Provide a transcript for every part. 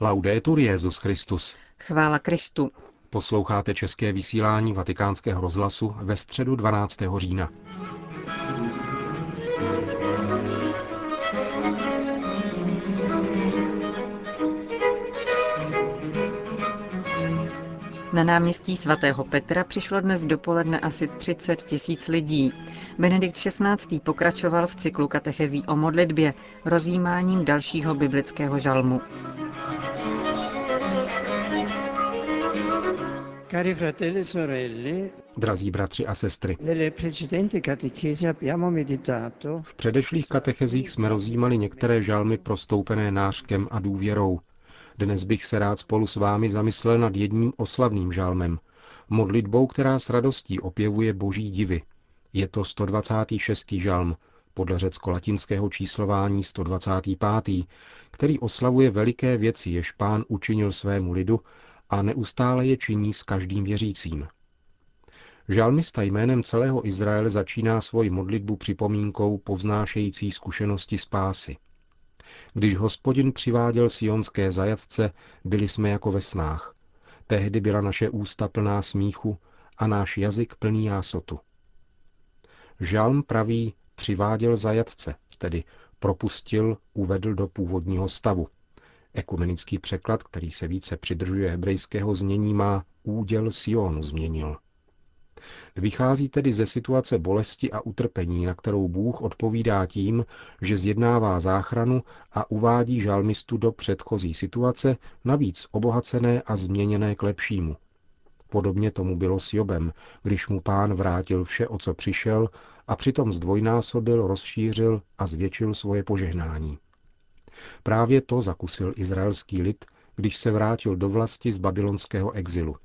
Laudetur Jezus Christus. Chvála Kristu. Posloucháte české vysílání Vatikánského rozhlasu ve středu 12. října. Na náměstí svatého Petra přišlo dnes dopoledne asi 30 tisíc lidí. Benedikt XVI. pokračoval v cyklu katechezí o modlitbě rozjímáním dalšího biblického žalmu. Drazí bratři a sestry, v předešlých katechezích jsme rozjímali některé žalmy prostoupené nářkem a důvěrou. Dnes bych se rád spolu s vámi zamyslel nad jedním oslavným žalmem, modlitbou, která s radostí opěvuje boží divy. Je to 126. žalm, podle řecko-latinského číslování 125., který oslavuje veliké věci, jež pán učinil svému lidu a neustále je činí s každým věřícím. Žalmista jménem celého Izraele začíná svoji modlitbu připomínkou povznášející zkušenosti spásy. Když hospodin přiváděl sionské zajatce, byli jsme jako ve snách. Tehdy byla naše ústa plná smíchu a náš jazyk plný jásotu. Žalm praví přiváděl zajatce, tedy propustil, uvedl do původního stavu. Ekumenický překlad, který se více přidržuje hebrejského znění, má úděl Sionu změnil. Vychází tedy ze situace bolesti a utrpení, na kterou Bůh odpovídá tím, že zjednává záchranu a uvádí žalmistu do předchozí situace, navíc obohacené a změněné k lepšímu. Podobně tomu bylo s Jobem, když mu pán vrátil vše, o co přišel, a přitom zdvojnásobil, rozšířil a zvětšil svoje požehnání. Právě to zakusil izraelský lid, když se vrátil do vlasti z babylonského exilu.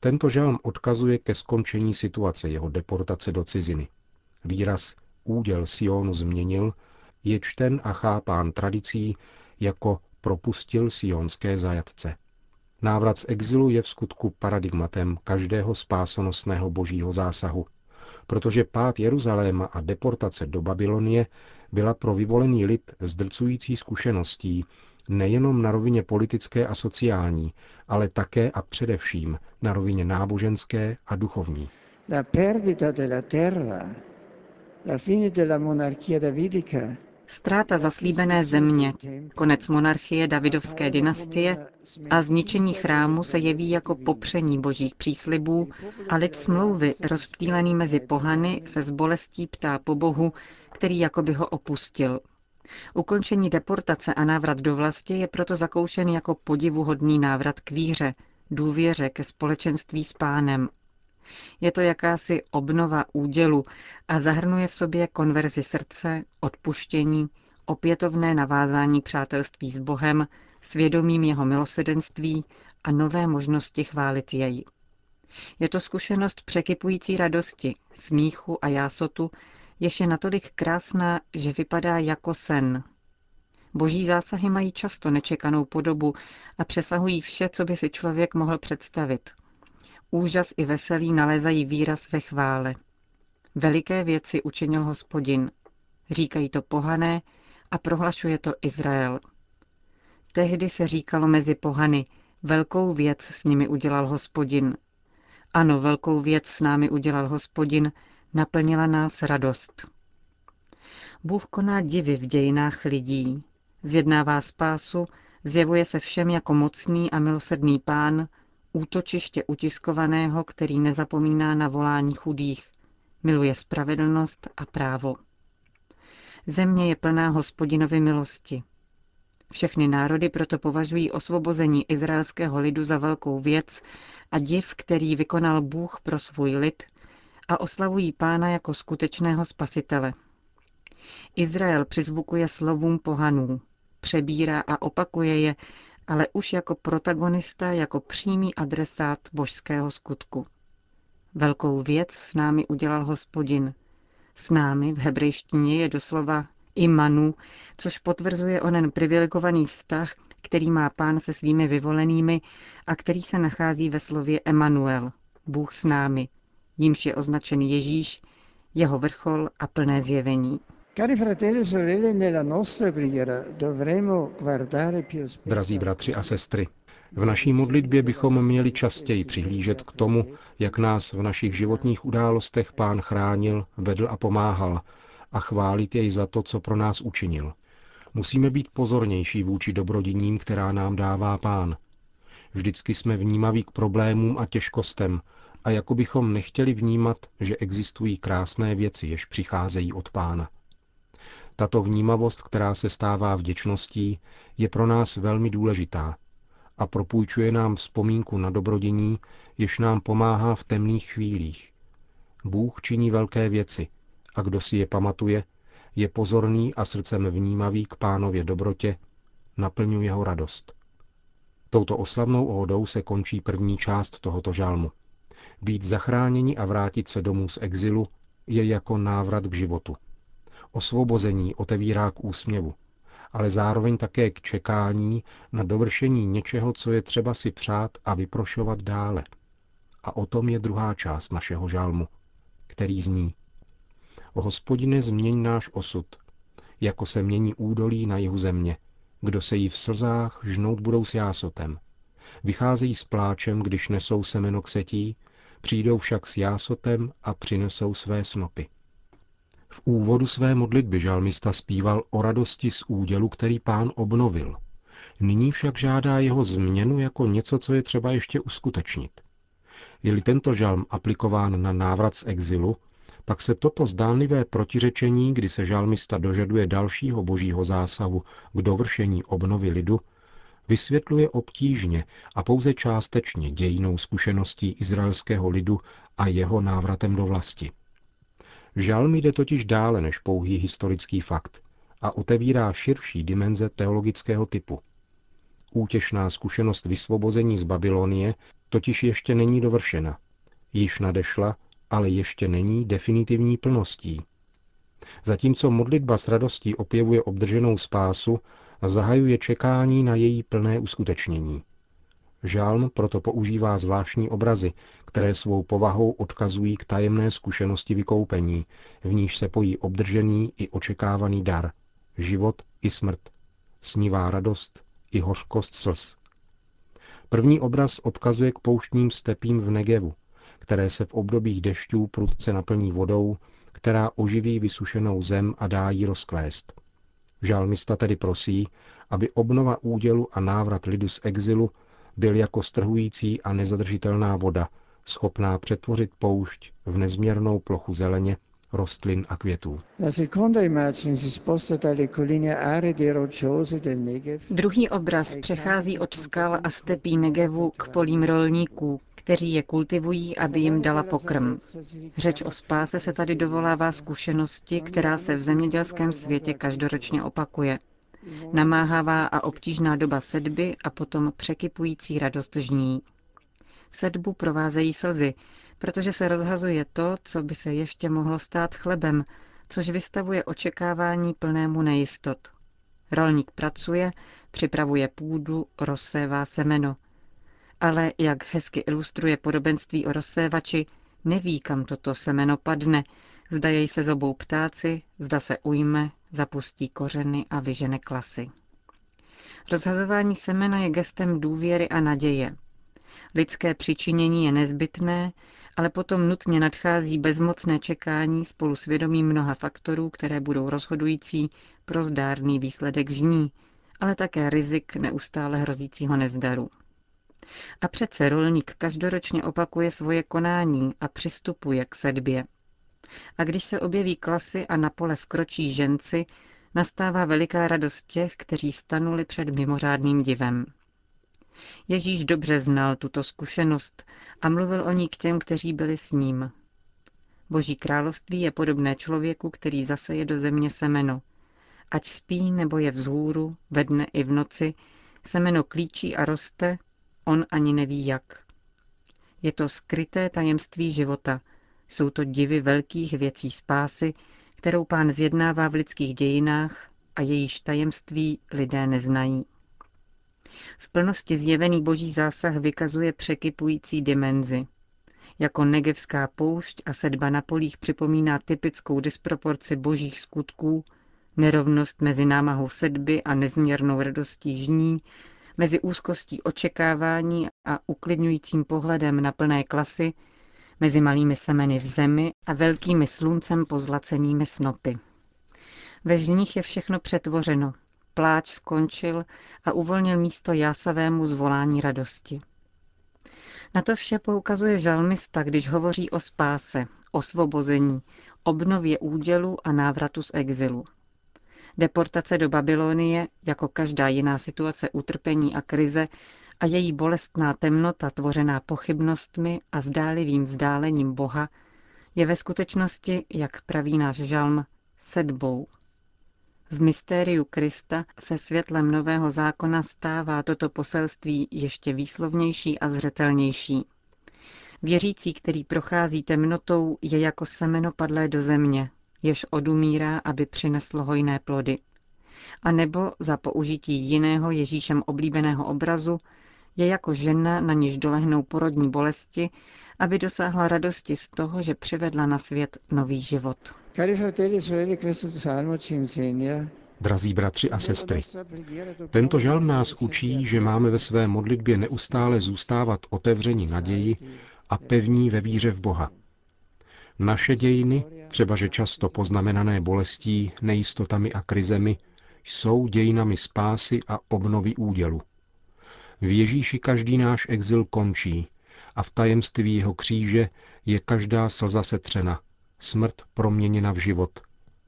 Tento žalm odkazuje ke skončení situace jeho deportace do ciziny. Výraz úděl Sionu změnil je čten a chápán tradicí jako propustil sionské zajatce. Návrat z exilu je v skutku paradigmatem každého spásonosného božího zásahu, protože pád Jeruzaléma a deportace do Babylonie byla pro vyvolený lid zdrcující zkušeností nejenom na rovině politické a sociální, ale také a především na rovině náboženské a duchovní. La perdita della terra, la fine della monarchia davidica, Ztráta zaslíbené země, konec monarchie Davidovské dynastie a zničení chrámu se jeví jako popření božích příslibů a lid smlouvy rozptýlený mezi pohany se z bolestí ptá po Bohu, který jakoby ho opustil. Ukončení deportace a návrat do vlasti je proto zakoušen jako podivuhodný návrat k víře, důvěře ke společenství s pánem. Je to jakási obnova údělu a zahrnuje v sobě konverzi srdce, odpuštění, opětovné navázání přátelství s Bohem, svědomím jeho milosedenství a nové možnosti chválit jej. Je to zkušenost překypující radosti, smíchu a jásotu, jež je natolik krásná, že vypadá jako sen. Boží zásahy mají často nečekanou podobu a přesahují vše, co by si člověk mohl představit. Úžas i veselí nalezají výraz ve chvále. Veliké věci učinil hospodin. Říkají to pohané a prohlašuje to Izrael. Tehdy se říkalo mezi pohany, velkou věc s nimi udělal hospodin. Ano, velkou věc s námi udělal hospodin, naplnila nás radost. Bůh koná divy v dějinách lidí, zjednává spásu, zjevuje se všem jako mocný a milosedný pán, útočiště utiskovaného, který nezapomíná na volání chudých, miluje spravedlnost a právo. Země je plná hospodinovy milosti. Všechny národy proto považují osvobození izraelského lidu za velkou věc a div, který vykonal Bůh pro svůj lid, a oslavují pána jako skutečného spasitele. Izrael přizvukuje slovům pohanů, přebírá a opakuje je, ale už jako protagonista, jako přímý adresát božského skutku. Velkou věc s námi udělal hospodin. S námi v hebrejštině je doslova imanu, což potvrzuje onen privilegovaný vztah, který má pán se svými vyvolenými a který se nachází ve slově Emanuel, Bůh s námi, jímž je označen Ježíš, jeho vrchol a plné zjevení. Drazí bratři a sestry, v naší modlitbě bychom měli častěji přihlížet k tomu, jak nás v našich životních událostech pán chránil, vedl a pomáhal a chválit jej za to, co pro nás učinil. Musíme být pozornější vůči dobrodiním, která nám dává pán. Vždycky jsme vnímaví k problémům a těžkostem a jako bychom nechtěli vnímat, že existují krásné věci, jež přicházejí od pána. Tato vnímavost, která se stává vděčností, je pro nás velmi důležitá a propůjčuje nám vzpomínku na dobrodění, jež nám pomáhá v temných chvílích. Bůh činí velké věci a kdo si je pamatuje, je pozorný a srdcem vnímavý k pánově dobrotě, naplňuje jeho radost. Touto oslavnou ódou se končí první část tohoto žalmu. Být zachráněni a vrátit se domů z exilu je jako návrat k životu. Osvobození otevírá k úsměvu, ale zároveň také k čekání na dovršení něčeho, co je třeba si přát a vyprošovat dále. A o tom je druhá část našeho žalmu, který zní O hospodine změň náš osud, jako se mění údolí na jihu země, kdo se jí v slzách žnout budou s jásotem. Vycházejí s pláčem, když nesou semeno k setí, přijdou však s jásotem a přinesou své snopy. V úvodu své modlitby žalmista zpíval o radosti z údělu, který pán obnovil. Nyní však žádá jeho změnu jako něco, co je třeba ještě uskutečnit. Je-li tento žalm aplikován na návrat z exilu, pak se toto zdánlivé protiřečení, kdy se žalmista dožaduje dalšího božího zásahu k dovršení obnovy lidu, vysvětluje obtížně a pouze částečně dějinou zkušeností izraelského lidu a jeho návratem do vlasti. Žalm jde totiž dále než pouhý historický fakt a otevírá širší dimenze teologického typu. Útěšná zkušenost vysvobození z Babylonie totiž ještě není dovršena. Již nadešla, ale ještě není definitivní plností. Zatímco modlitba s radostí opěvuje obdrženou spásu zahajuje čekání na její plné uskutečnění. Žálm proto používá zvláštní obrazy, které svou povahou odkazují k tajemné zkušenosti vykoupení, v níž se pojí obdržený i očekávaný dar, život i smrt, snívá radost i hořkost slz. První obraz odkazuje k pouštním stepím v Negevu, které se v obdobích dešťů prudce naplní vodou, která oživí vysušenou zem a dá jí rozkvést. Žalmista tedy prosí, aby obnova údělu a návrat lidu z exilu byl jako strhující a nezadržitelná voda, schopná přetvořit poušť v nezměrnou plochu zeleně, rostlin a květů. Druhý obraz přechází od skal a stepí Negevu k polím rolníků, kteří je kultivují, aby jim dala pokrm. Řeč o spáse se tady dovolává zkušenosti, která se v zemědělském světě každoročně opakuje. Namáhavá a obtížná doba sedby a potom překypující radost žní. Sedbu provázejí slzy, protože se rozhazuje to, co by se ještě mohlo stát chlebem, což vystavuje očekávání plnému nejistot. Rolník pracuje, připravuje půdu, rozsévá semeno. Ale, jak hezky ilustruje podobenství o rozsévači, neví, kam toto semeno padne, zda jej se zobou ptáci, zda se ujme, zapustí kořeny a vyžene klasy. Rozhazování semena je gestem důvěry a naděje. Lidské přičinění je nezbytné, ale potom nutně nadchází bezmocné čekání spolu s mnoha faktorů, které budou rozhodující pro zdárný výsledek žní, ale také rizik neustále hrozícího nezdaru. A přece rolník každoročně opakuje svoje konání a přistupuje k sedbě. A když se objeví klasy a na pole vkročí ženci, nastává veliká radost těch, kteří stanuli před mimořádným divem. Ježíš dobře znal tuto zkušenost a mluvil o ní k těm, kteří byli s ním. Boží království je podobné člověku, který zaseje do země semeno. Ať spí nebo je vzhůru, ve dne i v noci, semeno klíčí a roste, on ani neví jak. Je to skryté tajemství života, jsou to divy velkých věcí spásy, kterou pán zjednává v lidských dějinách a jejíž tajemství lidé neznají. V plnosti zjevený boží zásah vykazuje překypující dimenzi. Jako negevská poušť a sedba na polích připomíná typickou disproporci božích skutků, nerovnost mezi námahou sedby a nezměrnou radostí žní, mezi úzkostí očekávání a uklidňujícím pohledem na plné klasy, mezi malými semeny v zemi a velkými sluncem pozlacenými snopy. Ve žních je všechno přetvořeno, pláč skončil a uvolnil místo jásavému zvolání radosti. Na to vše poukazuje žalmista, když hovoří o spáse, osvobození, obnově údělu a návratu z exilu. Deportace do Babylonie, jako každá jiná situace utrpení a krize, a její bolestná temnota tvořená pochybnostmi a zdálivým vzdálením Boha, je ve skutečnosti, jak praví náš žalm, sedbou. V mystériu Krista se světlem nového zákona stává toto poselství ještě výslovnější a zřetelnější. Věřící, který prochází temnotou, je jako semeno padlé do země, jež odumírá, aby přineslo hojné plody. A nebo za použití jiného Ježíšem oblíbeného obrazu je jako žena, na níž dolehnou porodní bolesti, aby dosáhla radosti z toho, že přivedla na svět nový život. Drazí bratři a sestry, tento žalm nás učí, že máme ve své modlitbě neustále zůstávat otevření naději a pevní ve víře v Boha. Naše dějiny, třeba že často poznamenané bolestí, nejistotami a krizemi, jsou dějinami spásy a obnovy údělu. V Ježíši každý náš exil končí a v tajemství jeho kříže je každá slza setřena, smrt proměněna v život,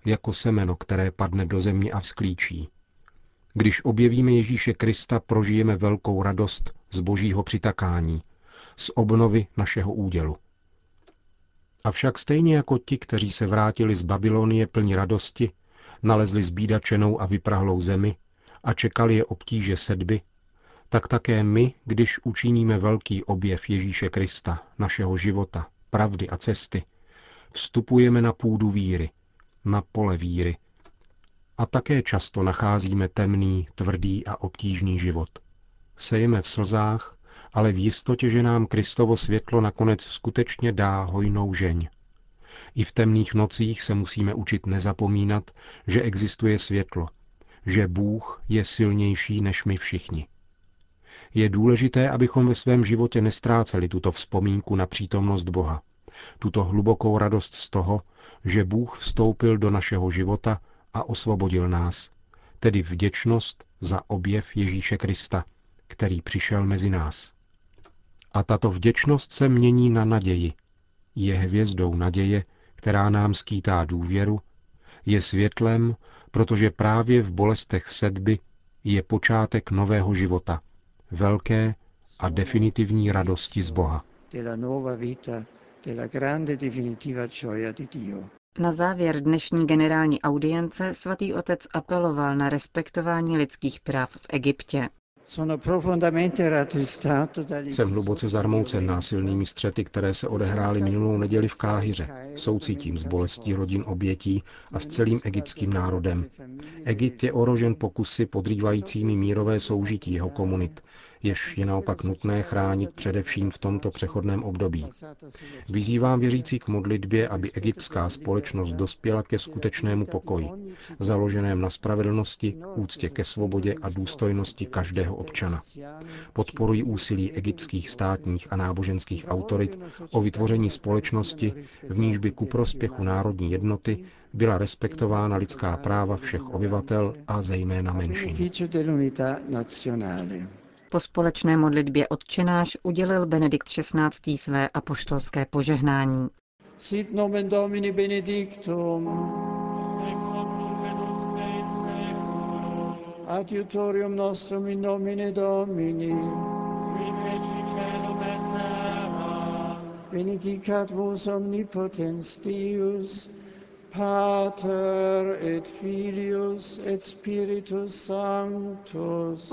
jako semeno, které padne do země a vzklíčí. Když objevíme Ježíše Krista, prožijeme velkou radost z božího přitakání, z obnovy našeho údělu. Avšak stejně jako ti, kteří se vrátili z Babylonie plní radosti, nalezli zbídačenou a vyprahlou zemi a čekali je obtíže sedby, tak také my, když učiníme velký objev Ježíše Krista, našeho života, pravdy a cesty, vstupujeme na půdu víry, na pole víry. A také často nacházíme temný, tvrdý a obtížný život. Sejeme v slzách, ale v jistotě, že nám Kristovo světlo nakonec skutečně dá hojnou žeň. I v temných nocích se musíme učit nezapomínat, že existuje světlo, že Bůh je silnější než my všichni. Je důležité, abychom ve svém životě nestráceli tuto vzpomínku na přítomnost Boha, tuto hlubokou radost z toho, že Bůh vstoupil do našeho života a osvobodil nás, tedy vděčnost za objev Ježíše Krista, který přišel mezi nás. A tato vděčnost se mění na naději. Je hvězdou naděje, která nám skýtá důvěru, je světlem, protože právě v bolestech sedby je počátek nového života, velké a definitivní radosti z Boha. Na závěr dnešní generální audience svatý otec apeloval na respektování lidských práv v Egyptě. Jsem hluboce zarmoucen násilnými střety, které se odehrály minulou neděli v Káhyře. Soucítím s bolestí rodin obětí a s celým egyptským národem. Egypt je orožen pokusy podrývajícími mírové soužití jeho komunit, jež je naopak nutné chránit především v tomto přechodném období. Vyzývám věřící k modlitbě, aby egyptská společnost dospěla ke skutečnému pokoji, založeném na spravedlnosti, úctě ke svobodě a důstojnosti každého občana. Podporuji úsilí egyptských státních a náboženských autorit o vytvoření společnosti, v níž by ku prospěchu národní jednoty byla respektována lidská práva všech obyvatel a zejména menšin. Po společné modlitbě odčenáš udělil Benedikt XVI. své apoštolské požehnání. Sit nomen Domini benedictum. Adiutorium nostrum in nomine Domini. Benedicat vos omnipotens Deus, Pater et Filius et Spiritus Sanctus.